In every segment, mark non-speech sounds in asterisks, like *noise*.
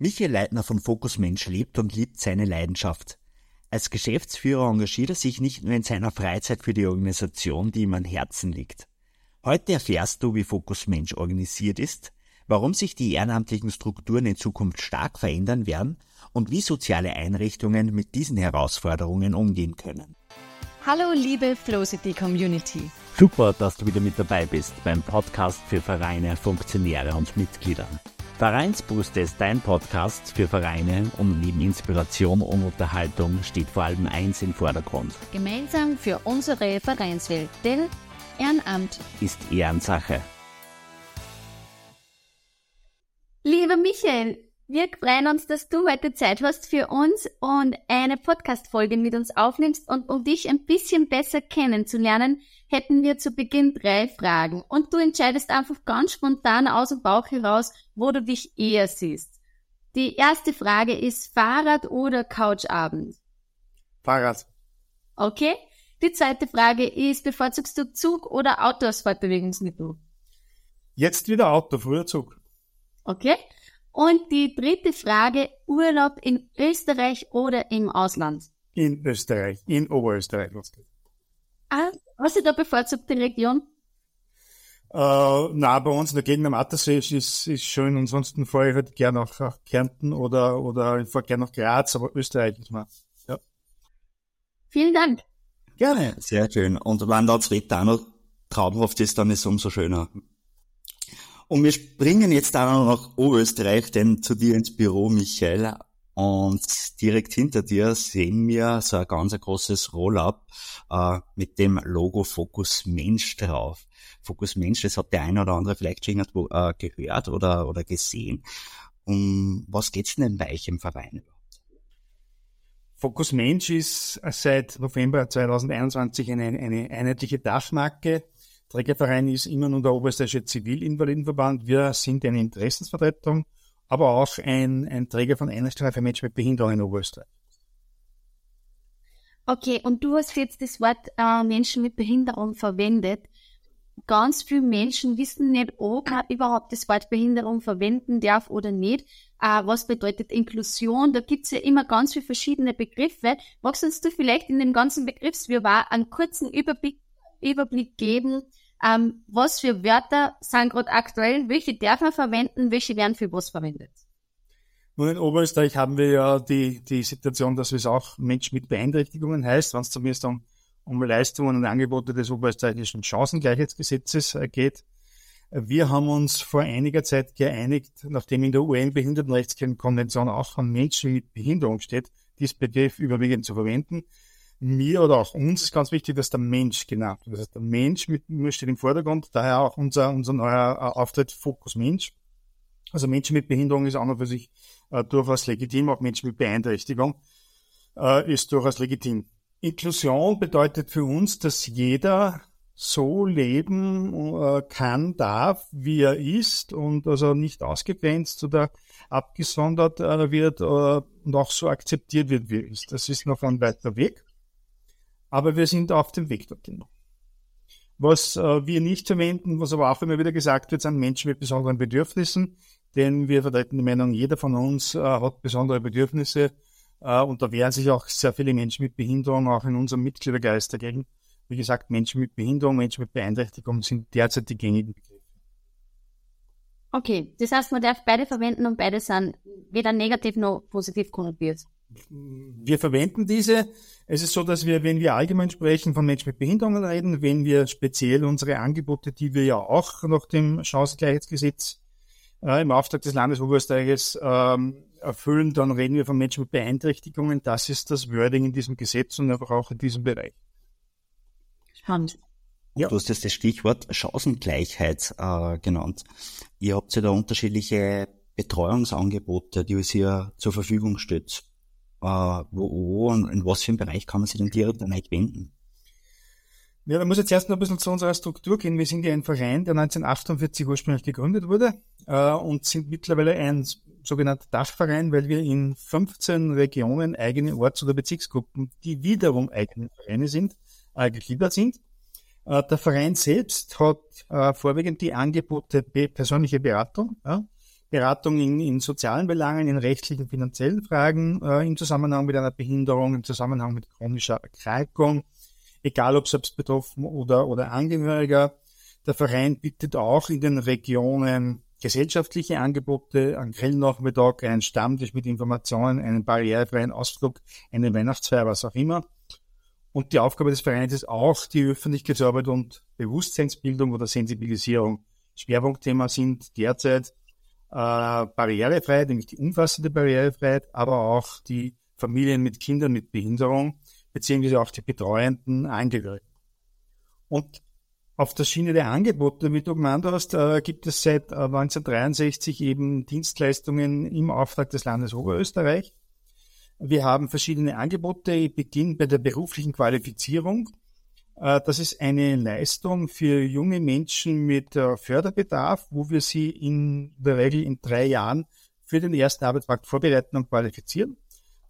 Michael Leitner von Fokus Mensch lebt und liebt seine Leidenschaft. Als Geschäftsführer engagiert er sich nicht nur in seiner Freizeit für die Organisation, die ihm an Herzen liegt. Heute erfährst du, wie Fokus Mensch organisiert ist, warum sich die ehrenamtlichen Strukturen in Zukunft stark verändern werden und wie soziale Einrichtungen mit diesen Herausforderungen umgehen können. Hallo liebe Flowcity Community. Super, dass du wieder mit dabei bist beim Podcast für Vereine, Funktionäre und Mitglieder. Vereinsboost ist dein Podcast für Vereine und neben Inspiration und Unterhaltung steht vor allem eins im Vordergrund. Gemeinsam für unsere Vereinswelt, denn Ehrenamt ist Ehrensache. Lieber Michael, wir freuen uns, dass du heute Zeit hast für uns und eine Podcast-Folge mit uns aufnimmst und um dich ein bisschen besser kennenzulernen, hätten wir zu Beginn drei Fragen und du entscheidest einfach ganz spontan aus dem Bauch heraus, wo du dich eher siehst. Die erste Frage ist Fahrrad oder Couchabend? Fahrrad. Okay. Die zweite Frage ist, bevorzugst du Zug oder Auto als Fortbewegungsmittel? Jetzt wieder Auto, früher Zug. Okay. Und die dritte Frage, Urlaub in Österreich oder im Ausland? In Österreich, in Oberösterreich. Ah, hast du da bevorzugte Region? Äh, na, bei uns in der Gegend am Attersee ist, ist schön. Ansonsten fahre ich halt gerne nach, nach Kärnten oder, oder ich fahre gerne nach Graz, aber Österreich ist mal. Ja. Vielen Dank. Gerne. Sehr schön. Und wenn da das Wetter auch noch traumhaft ist, dann ist es umso schöner. Und wir springen jetzt auch nach Oberösterreich, denn zu dir ins Büro, Michael. Und direkt hinter dir sehen wir so ein ganz ein großes Roll-up äh, mit dem Logo Fokus Mensch drauf. Fokus Mensch, das hat der eine oder andere vielleicht schon irgendwo äh, gehört oder, oder gesehen. Um was geht's denn bei euch im Verein überhaupt? Fokus Mensch ist seit November 2021 eine, eine einheitliche Dachmarke Trägerverein ist immer nur der Oberösterreichische Zivilinvalidenverband. Wir sind eine Interessensvertretung, aber auch ein, ein Träger von Einrichtungen für Menschen mit Behinderung in Oberösterreich. Okay, und du hast jetzt das Wort äh, Menschen mit Behinderung verwendet. Ganz viele Menschen wissen nicht, ob man überhaupt das Wort Behinderung verwenden darf oder nicht. Äh, was bedeutet Inklusion? Da gibt's ja immer ganz viele verschiedene Begriffe. Magst du vielleicht in dem ganzen Begriffswirrwarr einen kurzen Überblick, Überblick geben, ähm, was für Wörter sind gerade aktuell, welche darf man verwenden, welche werden für was verwendet? Nun, in Oberösterreich haben wir ja die, die Situation, dass es auch Menschen mit Beeinträchtigungen heißt, wenn es zumindest um, um Leistungen und Angebote des oberösterreichischen Chancengleichheitsgesetzes äh, geht. Wir haben uns vor einiger Zeit geeinigt, nachdem in der UN-Behindertenrechtskonvention auch von Menschen mit Behinderung steht, dies Begriff überwiegend zu verwenden mir oder auch uns ist ganz wichtig, dass der Mensch genannt wird. Das heißt, der Mensch mit, steht im Vordergrund, daher auch unser, unser neuer äh, Auftritt Fokus Mensch. Also Menschen mit Behinderung ist auch noch für sich äh, durchaus legitim, auch Menschen mit Beeinträchtigung äh, ist durchaus legitim. Inklusion bedeutet für uns, dass jeder so leben äh, kann, darf, wie er ist und also nicht ausgegrenzt oder abgesondert äh, wird äh, und auch so akzeptiert wird, wie er ist. Das ist noch ein weiter Weg aber wir sind auf dem Weg dorthin. Was äh, wir nicht verwenden, was aber auch immer wieder gesagt wird, sind Menschen mit besonderen Bedürfnissen, denn wir vertreten die Meinung, jeder von uns äh, hat besondere Bedürfnisse äh, und da wehren sich auch sehr viele Menschen mit Behinderung auch in unserem Mitgliedergeist dagegen. Wie gesagt, Menschen mit Behinderung, Menschen mit Beeinträchtigung sind derzeit die gängigen Begriffe. Okay, das heißt, man darf beide verwenden und beide sind weder negativ noch positiv konnotiert. Wir verwenden diese. Es ist so, dass wir, wenn wir allgemein sprechen, von Menschen mit Behinderungen reden, wenn wir speziell unsere Angebote, die wir ja auch nach dem Chancengleichheitsgesetz äh, im Auftrag des Landes Oberösterreichs ähm, erfüllen, dann reden wir von Menschen mit Beeinträchtigungen. Das ist das Wording in diesem Gesetz und einfach auch in diesem Bereich. Spannend. Ja. Du hast jetzt das Stichwort Chancengleichheit äh, genannt. Ihr habt ja da unterschiedliche Betreuungsangebote, die es hier zur Verfügung steht äh, wo, und in was für einem Bereich kann man sich denn direkt an euch wenden? Ja, da muss jetzt erst noch ein bisschen zu unserer Struktur gehen. Wir sind ja ein Verein, der 1948 ursprünglich gegründet wurde äh, und sind mittlerweile ein sogenannter Dachverein, weil wir in 15 Regionen eigene Orts- oder Bezirksgruppen, die wiederum eigene Vereine sind, äh, gegliedert sind. Äh, der Verein selbst hat äh, vorwiegend die Angebote persönliche Beratung, ja, Beratung in, in sozialen Belangen, in rechtlichen, finanziellen Fragen, äh, im Zusammenhang mit einer Behinderung, im Zusammenhang mit chronischer Erkrankung, egal ob selbst betroffen oder, oder Angehöriger. Der Verein bietet auch in den Regionen gesellschaftliche Angebote, an Grillnachmittag, einen Stammtisch mit Informationen, einen barrierefreien Ausflug, eine Weihnachtsfeier, was auch immer. Und die Aufgabe des Vereins ist auch die Öffentlichkeitsarbeit und Bewusstseinsbildung oder Sensibilisierung. Schwerpunktthema sind derzeit Barrierefreiheit, nämlich die umfassende Barrierefreiheit, aber auch die Familien mit Kindern mit Behinderung, beziehungsweise auch die betreuenden Angehörigen. Und auf der Schiene der Angebote, gemeint hast, äh, gibt es seit äh, 1963 eben Dienstleistungen im Auftrag des Landes Oberösterreich. Wir haben verschiedene Angebote. Ich beginne bei der beruflichen Qualifizierung. Äh, das ist eine Leistung für junge Menschen mit äh, Förderbedarf, wo wir sie in der Regel in drei Jahren für den ersten Arbeitsmarkt vorbereiten und qualifizieren.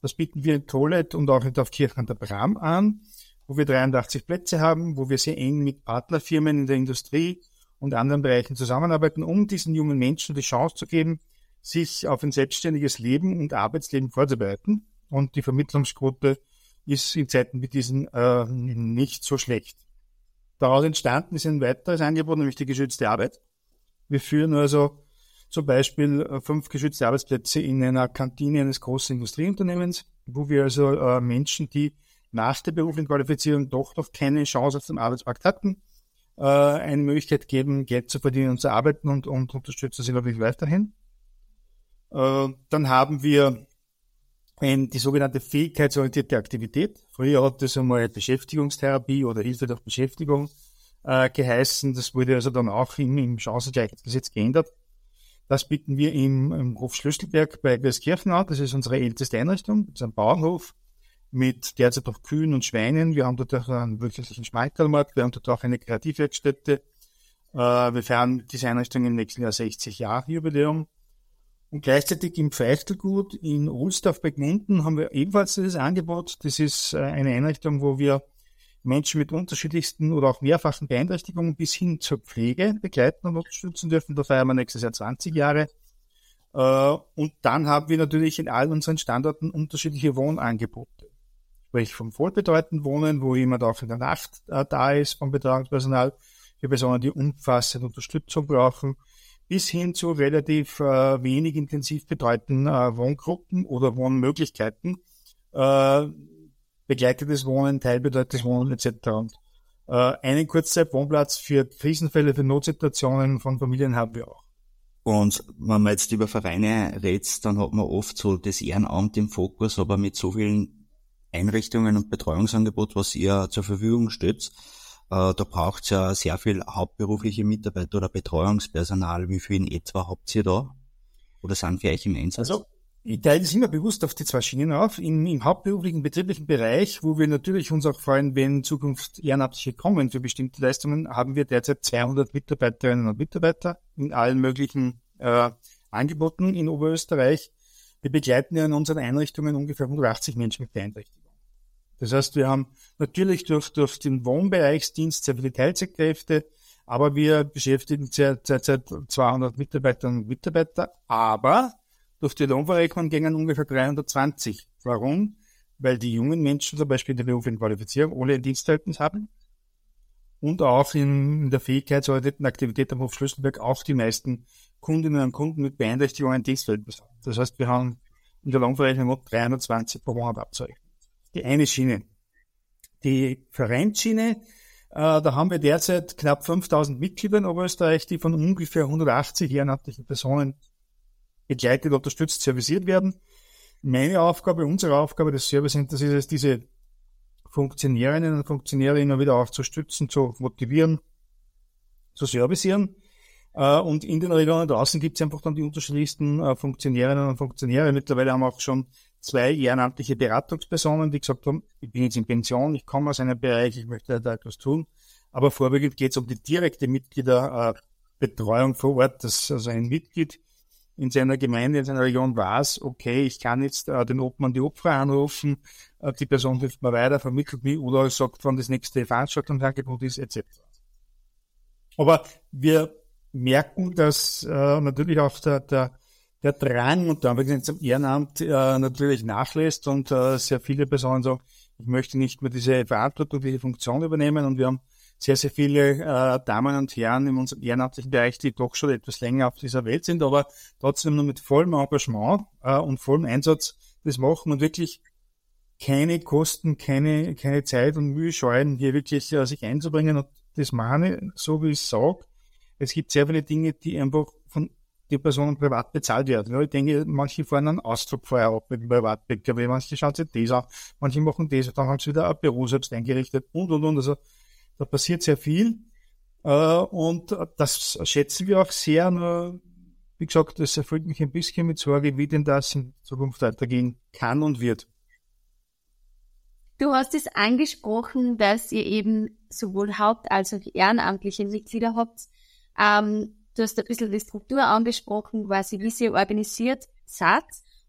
Das bieten wir in Tolet und auch in Dorfkirchen an der Bram an, wo wir 83 Plätze haben, wo wir sehr eng mit Partnerfirmen in der Industrie und anderen Bereichen zusammenarbeiten, um diesen jungen Menschen die Chance zu geben, sich auf ein selbstständiges Leben und Arbeitsleben vorzubereiten. Und die Vermittlungsquote ist in Zeiten wie diesen äh, nicht so schlecht. Daraus entstanden ist ein weiteres Angebot, nämlich die geschützte Arbeit. Wir führen also zum Beispiel äh, fünf geschützte Arbeitsplätze in einer Kantine eines großen Industrieunternehmens, wo wir also äh, Menschen, die nach der beruflichen Qualifizierung doch noch keine Chance auf dem Arbeitsmarkt hatten, äh, eine Möglichkeit geben, Geld zu verdienen und zu arbeiten und, und unterstützen sie natürlich weiterhin. Äh, dann haben wir ein, die sogenannte fähigkeitsorientierte Aktivität. Früher hat das einmal Beschäftigungstherapie oder Hilfe durch Beschäftigung äh, geheißen. Das wurde also dann auch im, im Chancengleichheitsgesetz geändert. Das bieten wir im, im Hof Schlüsselberg bei Gerskirchen an. Das ist unsere älteste Einrichtung. Das ist ein Bauernhof mit derzeit auch Kühen und Schweinen. Wir haben dort auch einen wirklichen Schmalkalmarkt. Wir haben dort auch eine Kreativwerkstätte. Äh, wir feiern diese Einrichtung im nächsten Jahr 60 Jahre Jubiläum. Und gleichzeitig im Feichtelgut in Ohlsdorf bei Gmunden haben wir ebenfalls dieses Angebot. Das ist äh, eine Einrichtung, wo wir Menschen mit unterschiedlichsten oder auch mehrfachen Beeinträchtigungen bis hin zur Pflege begleiten und unterstützen dürfen. Da feiern wir nächstes Jahr 20 Jahre. Äh, und dann haben wir natürlich in allen unseren Standorten unterschiedliche Wohnangebote. Sprich vom vollbedeutenden Wohnen, wo jemand auch in der Nacht äh, da ist vom Betreuungspersonal, für Personen, die umfassende Unterstützung brauchen, bis hin zu relativ äh, wenig intensiv betreuten äh, Wohngruppen oder Wohnmöglichkeiten, äh, begleitetes Wohnen, teilbetreutes Wohnen etc. Und, äh, einen Kurzzeitwohnplatz für Krisenfälle, für Notsituationen von Familien haben wir auch. Und wenn man jetzt über Vereine redet, dann hat man oft so das Ehrenamt im Fokus, aber mit so vielen Einrichtungen und Betreuungsangebot, was ihr zur Verfügung stellt, äh, da braucht es ja sehr viel hauptberufliche Mitarbeiter oder Betreuungspersonal. Wie viel in etwa habt ihr da? Oder sind wir euch im Einsatz? Also, ich teile das immer bewusst auf die zwei Schienen auf. Im, Im, hauptberuflichen betrieblichen Bereich, wo wir natürlich uns auch freuen, wenn in Zukunft Ehrenamtliche kommen für bestimmte Leistungen, haben wir derzeit 200 Mitarbeiterinnen und Mitarbeiter in allen möglichen äh, Angeboten in Oberösterreich. Wir begleiten ja in unseren Einrichtungen ungefähr 180 Menschen mit Beeinträchtigung. Das heißt, wir haben natürlich durch, durch den Wohnbereichsdienst sehr viele Teilzeitkräfte, aber wir beschäftigen derzeit 200 Mitarbeiterinnen und Mitarbeiter, aber durch die Lohnverrechnung gingen ungefähr 320. Warum? Weil die jungen Menschen zum Beispiel in der beruflichen Qualifizierung alle ein Dienstverhältnis haben und auch in der fähigkeitsorientierten Aktivität am Hof Schlüsselberg auch die meisten Kundinnen und Kunden mit Beeinträchtigungen ein Dienstverhältnis haben. Das heißt, wir haben in der Lohnverrechnung 320 pro Monat abzeichnen die eine Schiene. Die Vereinsschiene, äh, da haben wir derzeit knapp 5000 Mitglieder in Oberösterreich, die von ungefähr 180 ehrenamtlichen Personen begleitet, unterstützt, serviciert werden. Meine Aufgabe, unsere Aufgabe des Service Centers ist es, diese Funktionärinnen und Funktionäre immer wieder auch zu stützen, zu motivieren, zu servicieren. Äh, und in den Regionen draußen gibt es einfach dann die unterschiedlichsten äh, Funktionärinnen und Funktionäre. Mittlerweile haben wir auch schon zwei ehrenamtliche Beratungspersonen, die gesagt haben, ich bin jetzt in Pension, ich komme aus einem Bereich, ich möchte da etwas tun. Aber vorwiegend geht es um die direkte Mitgliederbetreuung vor Ort, dass also ein Mitglied in seiner Gemeinde, in seiner Region weiß, okay, ich kann jetzt äh, den Obmann, die Opfer anrufen, äh, die Person hilft mir weiter, vermittelt mich oder sagt, wann das nächste Veranstaltungsangebot ist, etc. Aber wir merken, dass äh, natürlich auch der, der der Drang und dann zum Ehrenamt äh, natürlich nachlässt und äh, sehr viele Personen sagen, ich möchte nicht mehr diese Verantwortung, diese Funktion übernehmen und wir haben sehr, sehr viele äh, Damen und Herren in unserem ehrenamtlichen Bereich, die doch schon etwas länger auf dieser Welt sind, aber trotzdem nur mit vollem Engagement äh, und vollem Einsatz das machen und wirklich keine Kosten, keine, keine Zeit und Mühe scheuen, hier wirklich äh, sich einzubringen. Und das meine, so wie ich sage, es gibt sehr viele Dinge, die einfach von den Personen privat bezahlt werden. Ich denke, manche fahren einen Ausdruck vorher ab mit dem Privatbäcker, manche schauen sich das an, manche machen das, dann haben sie wieder ein Büro selbst eingerichtet und, und, und. Also da passiert sehr viel. Äh, und das schätzen wir auch sehr. Nur, wie gesagt, das erfüllt mich ein bisschen mit Sorge, wie denn das in Zukunft weitergehen kann und wird. Du hast es angesprochen, dass ihr eben sowohl Haupt- als auch ehrenamtliche Mitglieder habt. Ähm, du hast ein bisschen die Struktur angesprochen, quasi wie sie organisiert seid.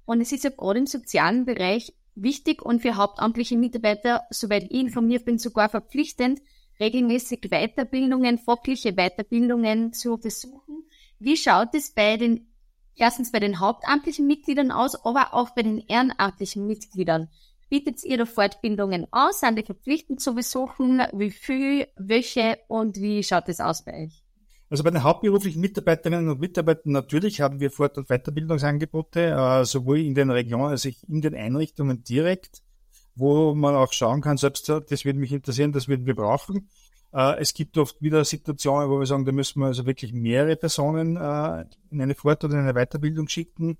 Und es ist ja gerade im sozialen Bereich wichtig und für hauptamtliche Mitarbeiter, soweit ich informiert bin, sogar verpflichtend, regelmäßig Weiterbildungen, fachliche Weiterbildungen zu besuchen. Wie schaut es bei den, erstens bei den hauptamtlichen Mitgliedern aus, aber auch bei den ehrenamtlichen Mitgliedern? Bietet ihr da Fortbildungen aus? Sind die verpflichtend zu besuchen? Wie viel, welche und wie schaut es aus bei euch? Also bei den hauptberuflichen Mitarbeiterinnen und Mitarbeitern natürlich haben wir Fort- und Weiterbildungsangebote, äh, sowohl in den Regionen als auch in den Einrichtungen direkt, wo man auch schauen kann, selbst das würde mich interessieren, das würden wir brauchen. Äh, es gibt oft wieder Situationen, wo wir sagen, da müssen wir also wirklich mehrere Personen äh, in eine Fort- oder in eine Weiterbildung schicken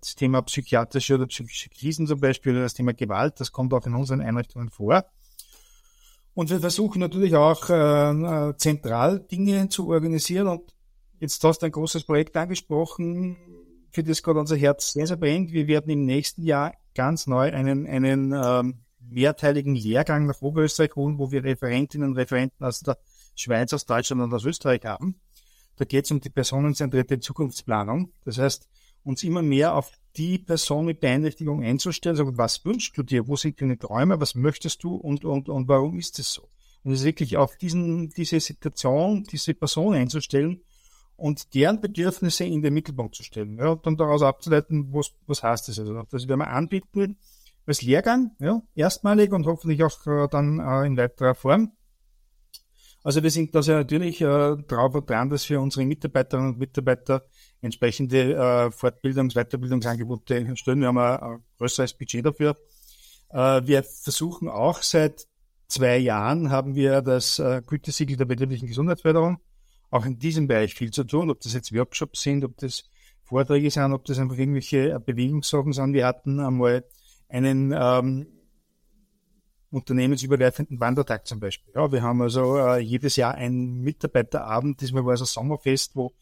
das Thema psychiatrische oder psychische Krisen zum Beispiel oder das Thema Gewalt, das kommt auch in unseren Einrichtungen vor. Und wir versuchen natürlich auch äh, äh, zentral Dinge zu organisieren. Und jetzt hast du ein großes Projekt angesprochen, für das gerade unser Herz sehr, sehr brennt. Wir werden im nächsten Jahr ganz neu einen, einen ähm, mehrteiligen Lehrgang nach Oberösterreich holen, wo wir Referentinnen und Referenten aus der Schweiz, aus Deutschland und aus Österreich haben. Da geht es um die personenzentrierte Zukunftsplanung. Das heißt, uns immer mehr auf die Person mit Beeinträchtigung einzustellen, sagen, was wünschst du dir, wo sind deine Träume, was möchtest du und, und, und warum ist es so? Und es ist wirklich auf diesen, diese Situation, diese Person einzustellen und deren Bedürfnisse in den Mittelpunkt zu stellen. Ja, und dann daraus abzuleiten, was, was heißt das also. Das werden wir anbieten als Lehrgang, ja, erstmalig und hoffentlich auch äh, dann äh, in weiterer Form. Also wir sind da sehr natürlich äh, drauf und dran, dass wir unsere Mitarbeiterinnen und Mitarbeiter entsprechende äh, Fortbildungs-, Weiterbildungsangebote stellen. Wir haben ein, größeres Budget dafür. Äh, wir versuchen auch seit zwei Jahren haben wir das äh, Gütesiegel der betrieblichen Gesundheitsförderung. Auch in diesem Bereich viel zu tun, ob das jetzt Workshops sind, ob das Vorträge sind, ob das einfach irgendwelche äh, Bewegungssachen sind. Wir hatten einmal einen ähm, unternehmensübergreifenden Wandertag zum Beispiel. Ja, wir haben also äh, jedes Jahr einen Mitarbeiterabend, diesmal war es ein Sommerfest, wo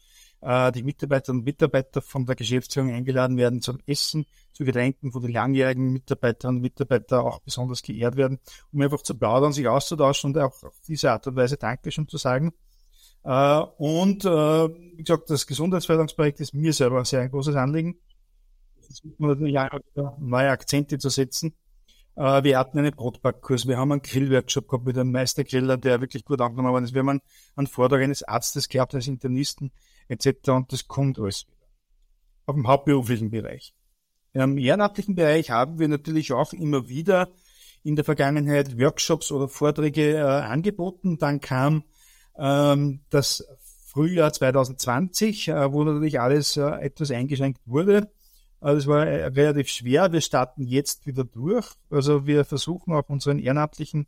äh, die Mitarbeiterinnen und Mitarbeiter von der Geschäftsführung eingeladen werden zum Essen, zu Getränken, wo die langjährigen Mitarbeiterinnen und Mitarbeiter auch besonders geehrt werden, um einfach zu plaudern, sich auszutauschen und auch auf diese Art und Weise Dankeschön zu sagen. Äh, und äh, wie gesagt, das Gesundheitsförderungsprojekt ist mir selber sehr ein großes Anliegen. Neue Akzente zu setzen äh, wir hatten einen Brotbackkurs, wir haben einen Grillworkshop gehabt mit einem Meistergriller, der wirklich gut angenommen worden ist. Wir haben einen Vortrag eines Arztes gehabt, eines Internisten etc. Und das kommt alles wieder. Auf dem hauptberuflichen Bereich. Im ehrenamtlichen Bereich haben wir natürlich auch immer wieder in der Vergangenheit Workshops oder Vorträge äh, angeboten. Dann kam ähm, das Frühjahr 2020, äh, wo natürlich alles äh, etwas eingeschränkt wurde. Also es war äh, relativ schwer. Wir starten jetzt wieder durch. Also wir versuchen auch unseren ehrenamtlichen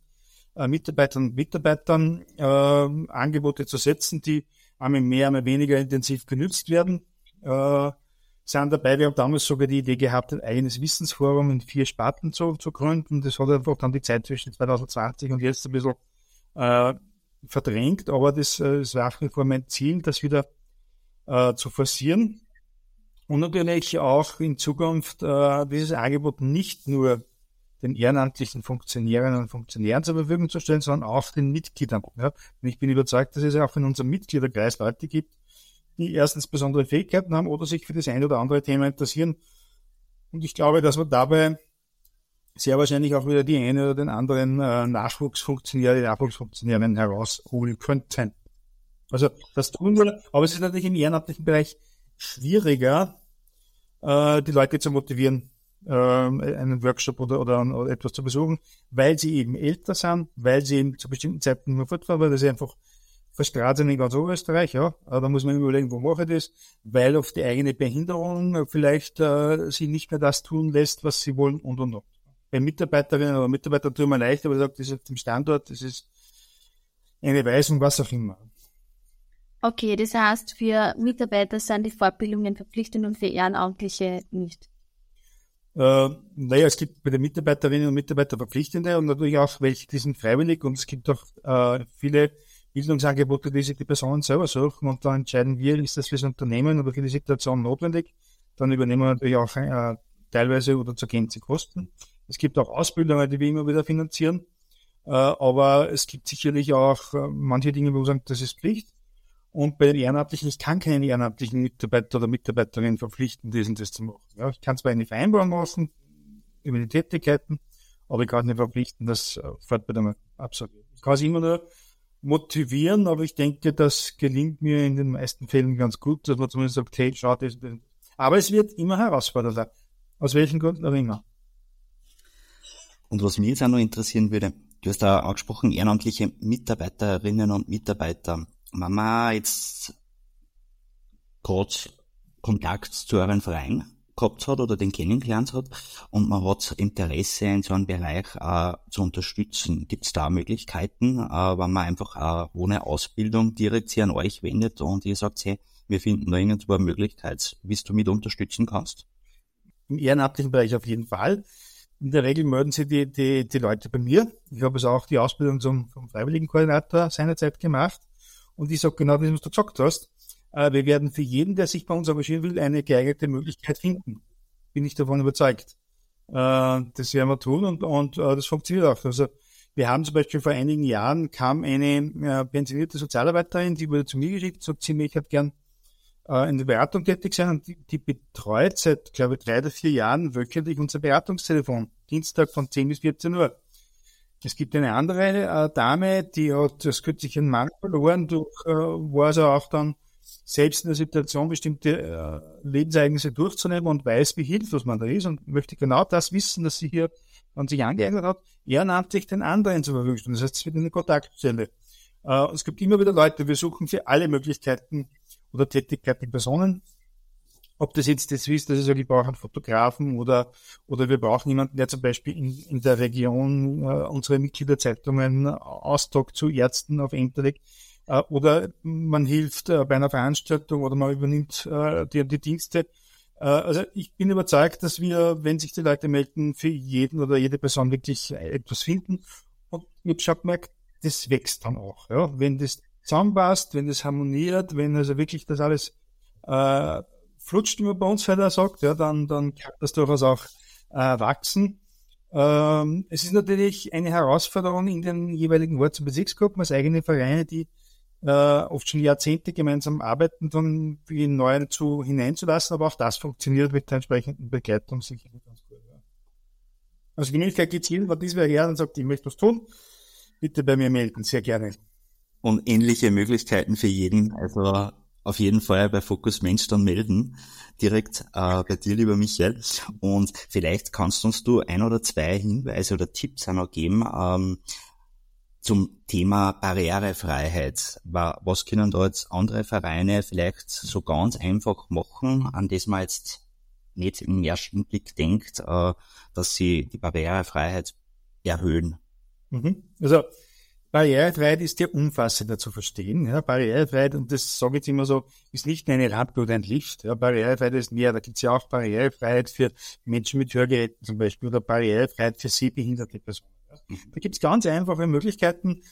äh, Mitarbeitern und Mitarbeitern äh, Angebote zu setzen, die einmal mehr, einmal weniger intensiv genützt werden. Äh, sind dabei, wir haben damals sogar die Idee gehabt, ein eigenes Wissensforum in vier Sparten zu, zu gründen. Das hat einfach dann die Zeit zwischen 2020 und jetzt ein bisschen äh, verdrängt, aber das, äh, das war nach vor mein Ziel, das wieder äh, zu forcieren. Und natürlich auch in Zukunft äh, dieses Angebot nicht nur den ehrenamtlichen Funktionärinnen und Funktionären zur Verfügung zu stellen, sondern auch den Mitgliedern. Ja. Und ich bin überzeugt, dass es auch in unserem Mitgliederkreis Leute gibt, die erstens besondere Fähigkeiten haben oder sich für das eine oder andere Thema interessieren. Und ich glaube, dass wir dabei sehr wahrscheinlich auch wieder die eine oder den anderen äh, Nachwuchsfunktionär, die Nachwuchsfunktionärin herausholen könnten. Also das tun wir, aber es ist natürlich im ehrenamtlichen Bereich schwieriger, äh, die Leute zu motivieren, äh, einen Workshop oder, oder, oder etwas zu besuchen, weil sie eben älter sind, weil sie eben zu bestimmten Zeiten nur fortfahren, weil sie einfach verstrahlt sind in ganz Oberösterreich, ja. Da muss man überlegen, wo mache ich das, weil auf die eigene Behinderung vielleicht äh, sie nicht mehr das tun lässt, was sie wollen und und und. Bei Mitarbeiterinnen oder Mitarbeitern tun wir leicht, aber sage, das ist auf dem Standort, das ist eine Weisung, was auch immer. Okay, das heißt, für Mitarbeiter sind die Fortbildungen verpflichtend und für Ehrenamtliche nicht. Äh, naja, es gibt bei den Mitarbeiterinnen und Mitarbeitern Verpflichtende und natürlich auch welche, die sind freiwillig und es gibt auch äh, viele Bildungsangebote, die sich die Personen selber suchen und dann entscheiden wir, ist das für das Unternehmen oder für die Situation notwendig. Dann übernehmen wir natürlich auch äh, teilweise oder zur Gänze Kosten. Es gibt auch Ausbildungen, die wir immer wieder finanzieren. Äh, aber es gibt sicherlich auch äh, manche Dinge, wo wir sagen, das ist Pflicht. Und bei den Ehrenamtlichen, ich kann keinen ehrenamtlichen Mitarbeiter oder Mitarbeiterin verpflichten, diesen das zu machen. Ja, ich kann zwar eine Vereinbarung machen über die Tätigkeiten, aber ich kann nicht verpflichten, das äh, Fortbildung absolvieren. Ich kann es immer nur motivieren, aber ich denke, das gelingt mir in den meisten Fällen ganz gut, dass man zumindest sagt, hey, schau, das, das. Aber es wird immer herausfordernder. Aus welchen Gründen auch immer. Und was mich jetzt auch noch interessieren würde, du hast da angesprochen, ehrenamtliche Mitarbeiterinnen und Mitarbeiter. Man jetzt gerade Kontakt zu euren Verein gehabt hat oder den kennengelernt hat und man hat Interesse in so einem Bereich äh, zu unterstützen. Gibt es da Möglichkeiten, äh, wenn man einfach äh, ohne Ausbildung direkt sich an euch wendet und ihr sagt, hey, wir finden da irgendwo eine Möglichkeit, wie du mit unterstützen kannst? Im ehrenamtlichen Bereich auf jeden Fall. In der Regel melden sich die, die, die Leute bei mir. Ich habe also auch die Ausbildung zum, zum Freiwilligenkoordinator seinerzeit gemacht. Und ich sage genau das, was du gesagt hast. Äh, wir werden für jeden, der sich bei uns engagieren will, eine geeignete Möglichkeit finden. Bin ich davon überzeugt. Äh, das werden wir tun und, und äh, das funktioniert auch. Also wir haben zum Beispiel vor einigen Jahren kam eine äh, pensionierte Sozialarbeiterin, die wurde zu mir geschickt, sagt sie, ich hätte gern in der Beratung tätig sein und die, die betreut seit, glaube ich, drei oder vier Jahren wöchentlich unser Beratungstelefon. Dienstag von 10 bis 14 Uhr. Es gibt eine andere äh, Dame, die hat das kürzlich Mann verloren, durch, äh, war also auch dann selbst in der Situation, bestimmte äh, Lebensereignisse durchzunehmen und weiß, wie hilflos man da ist und möchte genau das wissen, dass sie hier an sich angeeignet hat, ehrenamtlich den anderen zur Verfügung. Das heißt, es wird eine Kontaktstelle. Äh, es gibt immer wieder Leute, wir suchen für alle Möglichkeiten oder Tätigkeiten Personen. Ob das jetzt das ist, dass ich sage, ich brauche einen Fotografen oder, oder wir brauchen jemanden, der zum Beispiel in, in der Region äh, unsere Mitgliederzeitungen austragt zu Ärzten auf legt. Äh, oder man hilft äh, bei einer Veranstaltung oder man übernimmt äh, die, die Dienste. Äh, also ich bin überzeugt, dass wir, wenn sich die Leute melden, für jeden oder jede Person wirklich etwas finden. Und ich habe schon gemerkt, das wächst dann auch. Ja? Wenn das zusammenpasst, wenn das harmoniert, wenn also wirklich das alles äh, flutscht, wie man bei uns weiter sagt, ja, dann, dann kann das durchaus auch äh, wachsen. Ähm, es ist natürlich eine Herausforderung in den jeweiligen Orts- und Bezirksgruppen als eigene Vereine, die äh, oft schon Jahrzehnte gemeinsam arbeiten, dann die Neuen zu hineinzulassen, aber auch das funktioniert mit der entsprechenden Begleitung sicherlich ganz gut. Ja. Also die Möglichkeit gibt es jedem, was dies wer her und sagt, ich möchte was tun, bitte bei mir melden, sehr gerne und ähnliche Möglichkeiten für jeden. Also auf jeden Fall bei Focus Mensch dann melden, direkt äh, bei dir, lieber Michael. Und vielleicht kannst uns du ein oder zwei Hinweise oder Tipps auch noch geben ähm, zum Thema Barrierefreiheit. Was können da jetzt andere Vereine vielleicht so ganz einfach machen, an das man jetzt nicht im ersten Blick denkt, äh, dass sie die Barrierefreiheit erhöhen? Mhm. Also Barrierefreiheit ist ja umfassender zu verstehen. Ja, Barrierefreiheit, und das sage ich jetzt immer so, ist nicht nur eine Rampe oder ein Lift. Ja, Barrierefreiheit ist mehr. Da gibt es ja auch Barrierefreiheit für Menschen mit Hörgeräten zum Beispiel oder Barrierefreiheit für sehbehinderte Personen. Mhm. Da gibt es ganz einfache Möglichkeiten.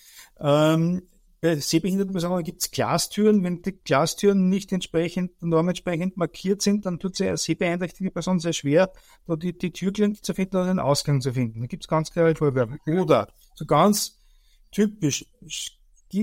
Ähm, bei sehbehinderten Personen gibt es Glastüren. Wenn die Glastüren nicht entsprechend, normentsprechend markiert sind, dann tut es eine sehbeeinträchtigte Person sehr schwer, da die, die Türklinke zu finden oder den Ausgang zu finden. Da gibt es ganz klare Vorgaben. Oder so ganz typisch.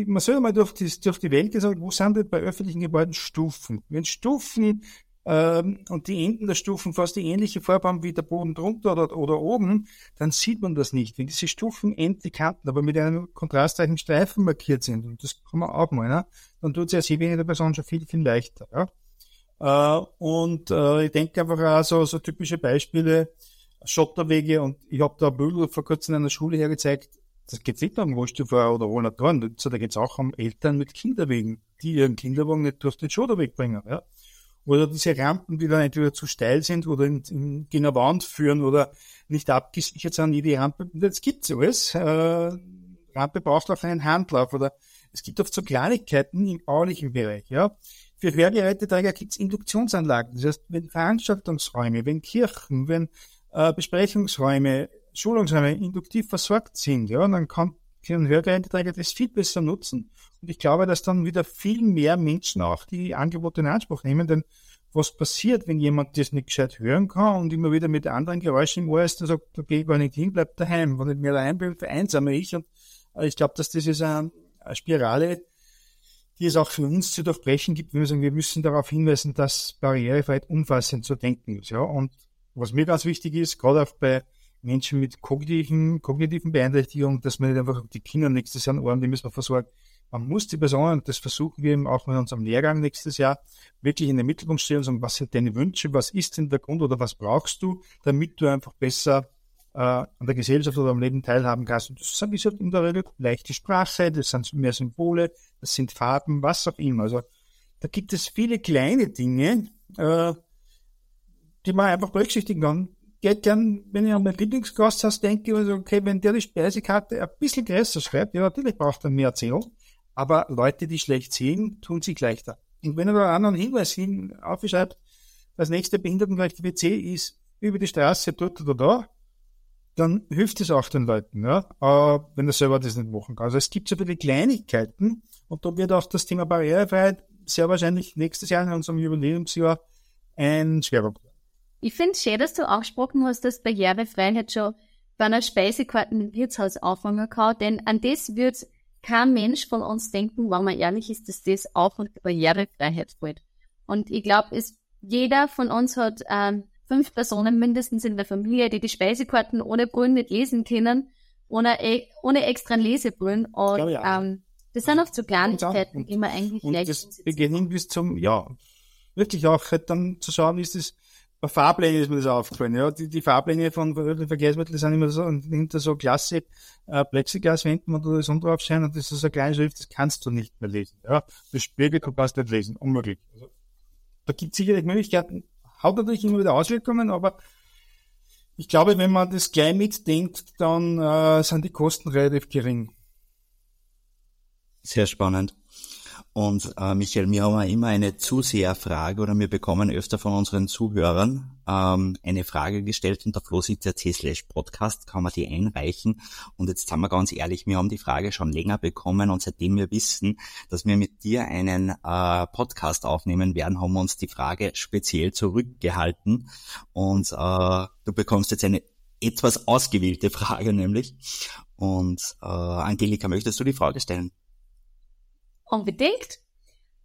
Man soll mal durch die, durch die Welt gesagt, wo sind denn bei öffentlichen Gebäuden Stufen? Wenn Stufen ähm, und die Enden der Stufen fast die ähnliche Farbe haben wie der Boden drunter oder, oder oben, dann sieht man das nicht. Wenn diese Stufen endlich Kanten, aber mit einem kontrastreichen Streifen markiert sind, und das kann man auch mal, ne? dann tut es ja sie der Person schon viel, viel leichter. Ja? Äh, und äh, ich denke einfach auch so, so typische Beispiele, Schotterwege und ich habe da Bild vor kurzem in einer Schule hergezeigt, das geht nicht um Rohstoffer oder Rollatoren, da geht es auch um Eltern mit Kinderwegen, die ihren Kinderwagen nicht durch den Schotterweg bringen. Ja? Oder diese Rampen, die dann entweder zu steil sind oder in, in, in eine Wand führen oder nicht abgesichert sind, jede Rampe, das gibt's alles. Äh, Rampe braucht auch einen Handlauf oder es gibt oft so Kleinigkeiten im baulichen Bereich. Ja? Für Hörgeräteträger gibt's Induktionsanlagen. Das heißt, wenn Veranstaltungsräume, wenn Kirchen, wenn äh, Besprechungsräume, Schulungsräume induktiv versorgt sind, ja, dann kann, können Hörgeräteträger das viel besser nutzen. Und ich glaube, dass dann wieder viel mehr Menschen auch die Angebote in Anspruch nehmen, denn was passiert, wenn jemand das nicht gescheit hören kann und immer wieder mit anderen Geräuschen im Ohr ist, dann sagt, da gehe ich gar nicht hin, bleib daheim. Wenn ich mehr daheim bin, vereinsame ich. Und äh, ich glaube, dass das ist eine, eine Spirale, die es auch für uns zu durchbrechen gibt, wenn wir sagen, wir müssen darauf hinweisen, dass Barrierefreiheit umfassend zu denken ist. Ja? Und was mir ganz wichtig ist, gerade auch bei Menschen mit kognitiven, kognitiven Beeinträchtigungen, dass man nicht einfach die Kinder nächstes Jahr Ohren, die müssen wir versorgen. Man muss die Personen, das versuchen wir eben auch mit unserem Lehrgang nächstes Jahr, wirklich in den Mittelpunkt stellen und sagen, was sind deine Wünsche, was ist denn der Grund oder was brauchst du, damit du einfach besser äh, an der Gesellschaft oder am Leben teilhaben kannst. Und das ist in der Regel leichte Sprache, das sind mehr Symbole, das sind Farben, was auch immer. Also da gibt es viele kleine Dinge, äh, die man einfach berücksichtigen kann. Geht gern, wenn ich an mein Lieblingsgasthaus denke, also okay, wenn der die Speisekarte ein bisschen größer schreibt, ja natürlich braucht er mehr Erzählung, aber Leute, die schlecht sehen, tun sich leichter. Und wenn er da einen anderen Hinweis hin aufschreibt, das nächste behindertengerechte WC ist über die Straße dort oder da, dann hilft es auch den Leuten, ja, äh, wenn er selber das nicht machen kann. Also es gibt so viele Kleinigkeiten und da wird auch das Thema Barrierefreiheit sehr wahrscheinlich nächstes Jahr in unserem Jubiläumsjahr ein Schwerpunkt. Ich finde es schön, dass du angesprochen hast, dass Barrierefreiheit schon bei einer Speisekarte im Wirtshaus anfangen kann, denn an das wird kein Mensch von uns denken, wenn man ehrlich ist, dass das auch unter Barrierefreiheit fällt. Und ich glaube, jeder von uns hat ähm, fünf Personen mindestens in der Familie, die die Speisekarten ohne Brüllen nicht lesen können, ohne, e, ohne extra Lesebrüllen. Und ja. ähm, das sind oft so Kleinigkeiten, die man eigentlich und das beginnen bis zum, ja, wirklich auch halt dann zu schauen, ist es bei Fahrplänen ist mir das aufgefallen. Ja, die, die Fahrpläne von öffentlichen Verkehrsmitteln sind immer so hinter so klasse äh, Plexiglaswänden, du das drauf scheint und das ist so eine kleine Schrift, das kannst du nicht mehr lesen. Ja, das spiegelt, du kannst nicht lesen, unmöglich. Also, da gibt es sicherlich Möglichkeiten, hat natürlich immer wieder Auswirkungen, aber ich glaube, wenn man das gleich mitdenkt, dann äh, sind die Kosten relativ gering. Sehr spannend. Und äh, Michael, wir haben immer eine Zuseherfrage oder wir bekommen öfter von unseren Zuhörern ähm, eine Frage gestellt und der Flo sieht ja slash Podcast, kann man die einreichen. Und jetzt sind wir ganz ehrlich, wir haben die Frage schon länger bekommen und seitdem wir wissen, dass wir mit dir einen äh, Podcast aufnehmen werden, haben wir uns die Frage speziell zurückgehalten. Und äh, du bekommst jetzt eine etwas ausgewählte Frage nämlich. Und äh, Angelika, möchtest du die Frage stellen? Unbedingt.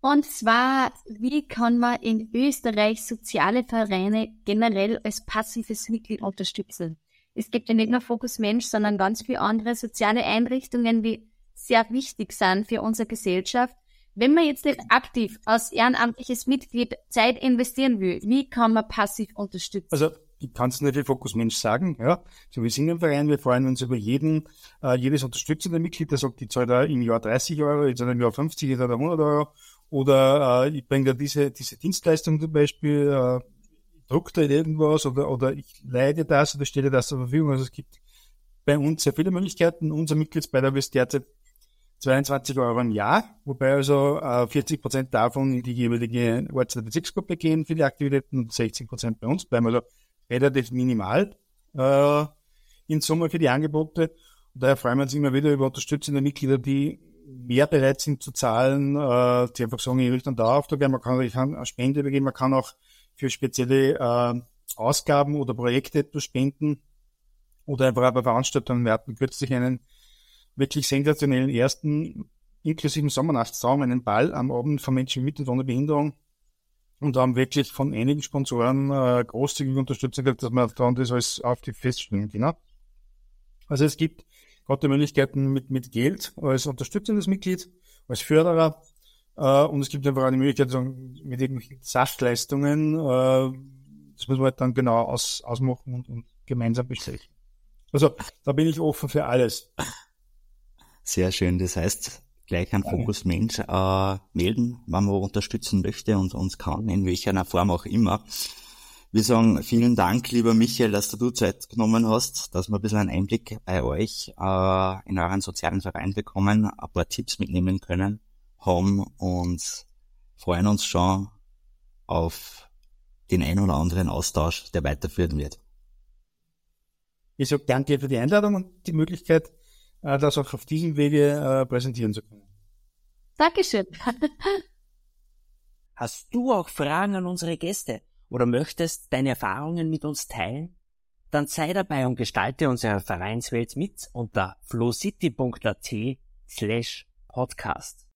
Und zwar, wie kann man in Österreich soziale Vereine generell als passives Mitglied unterstützen? Es gibt ja nicht nur Fokus Mensch, sondern ganz viele andere soziale Einrichtungen, die sehr wichtig sind für unsere Gesellschaft. Wenn man jetzt nicht aktiv als ehrenamtliches Mitglied Zeit investieren will, wie kann man passiv unterstützen? Also ich es nicht für Fokus Mensch sagen, ja. So, wir sind im Verein, wir freuen uns über jeden, äh, jedes unterstützende Mitglied, der sagt, ich zahle da im Jahr 30 Euro, ich zahle im Jahr 50, ich zahle 100 Euro. Oder äh, ich bringe da diese, diese Dienstleistung zum Beispiel, äh, druck da irgendwas oder, oder ich leide das oder stelle das zur Verfügung. Also es gibt bei uns sehr viele Möglichkeiten. Unser Mitgliedsbeitrag ist derzeit 22 Euro im Jahr, wobei also äh, 40 Prozent davon in die jeweilige Orts- oder Bezirksgruppe gehen für die Aktivitäten und 60 Prozent bei uns bleiben. Also relativ minimal äh, in Summe für die Angebote. Und daher freuen wir uns immer wieder über unterstützende Mitglieder, die mehr bereit sind zu zahlen, äh, die einfach sagen, ich richte einen Dauerauftrag man kann, ich kann eine Spende übergeben, man kann auch für spezielle äh, Ausgaben oder Projekte etwas spenden oder einfach bei Veranstaltungen. Wir hatten kürzlich einen wirklich sensationellen ersten inklusiven Sommernachtsraum, einen Ball am Abend von Menschen mit und ohne Behinderung und haben wirklich von einigen Sponsoren äh, großzügig Unterstützung gekriegt, dass man dann das alles auf die feststellen können. Also es gibt gerade die Möglichkeiten mit, mit Geld als unterstützendes Mitglied, als Förderer, Äh, und es gibt einfach eine Möglichkeit, mit irgendwelchen Sachleistungen, äh, das müssen wir halt dann genau aus, ausmachen und, und gemeinsam besprechen. Also da bin ich offen für alles. Sehr schön. Das heißt, gleich an Fokus Mensch äh, melden, wenn man unterstützen möchte und uns kann, in welcher Form auch immer. Wir sagen vielen Dank, lieber Michael, dass du Zeit genommen hast, dass wir ein bisschen einen Einblick bei euch äh, in euren sozialen Verein bekommen, ein paar Tipps mitnehmen können, haben und freuen uns schon auf den ein oder anderen Austausch, der weiterführen wird. Ich sage danke für die Einladung und die Möglichkeit, das auch auf diesem Wege äh, präsentieren zu können. Dankeschön. *laughs* Hast du auch Fragen an unsere Gäste oder möchtest deine Erfahrungen mit uns teilen? Dann sei dabei und gestalte unsere Vereinswelt mit unter flowcity.at slash podcast.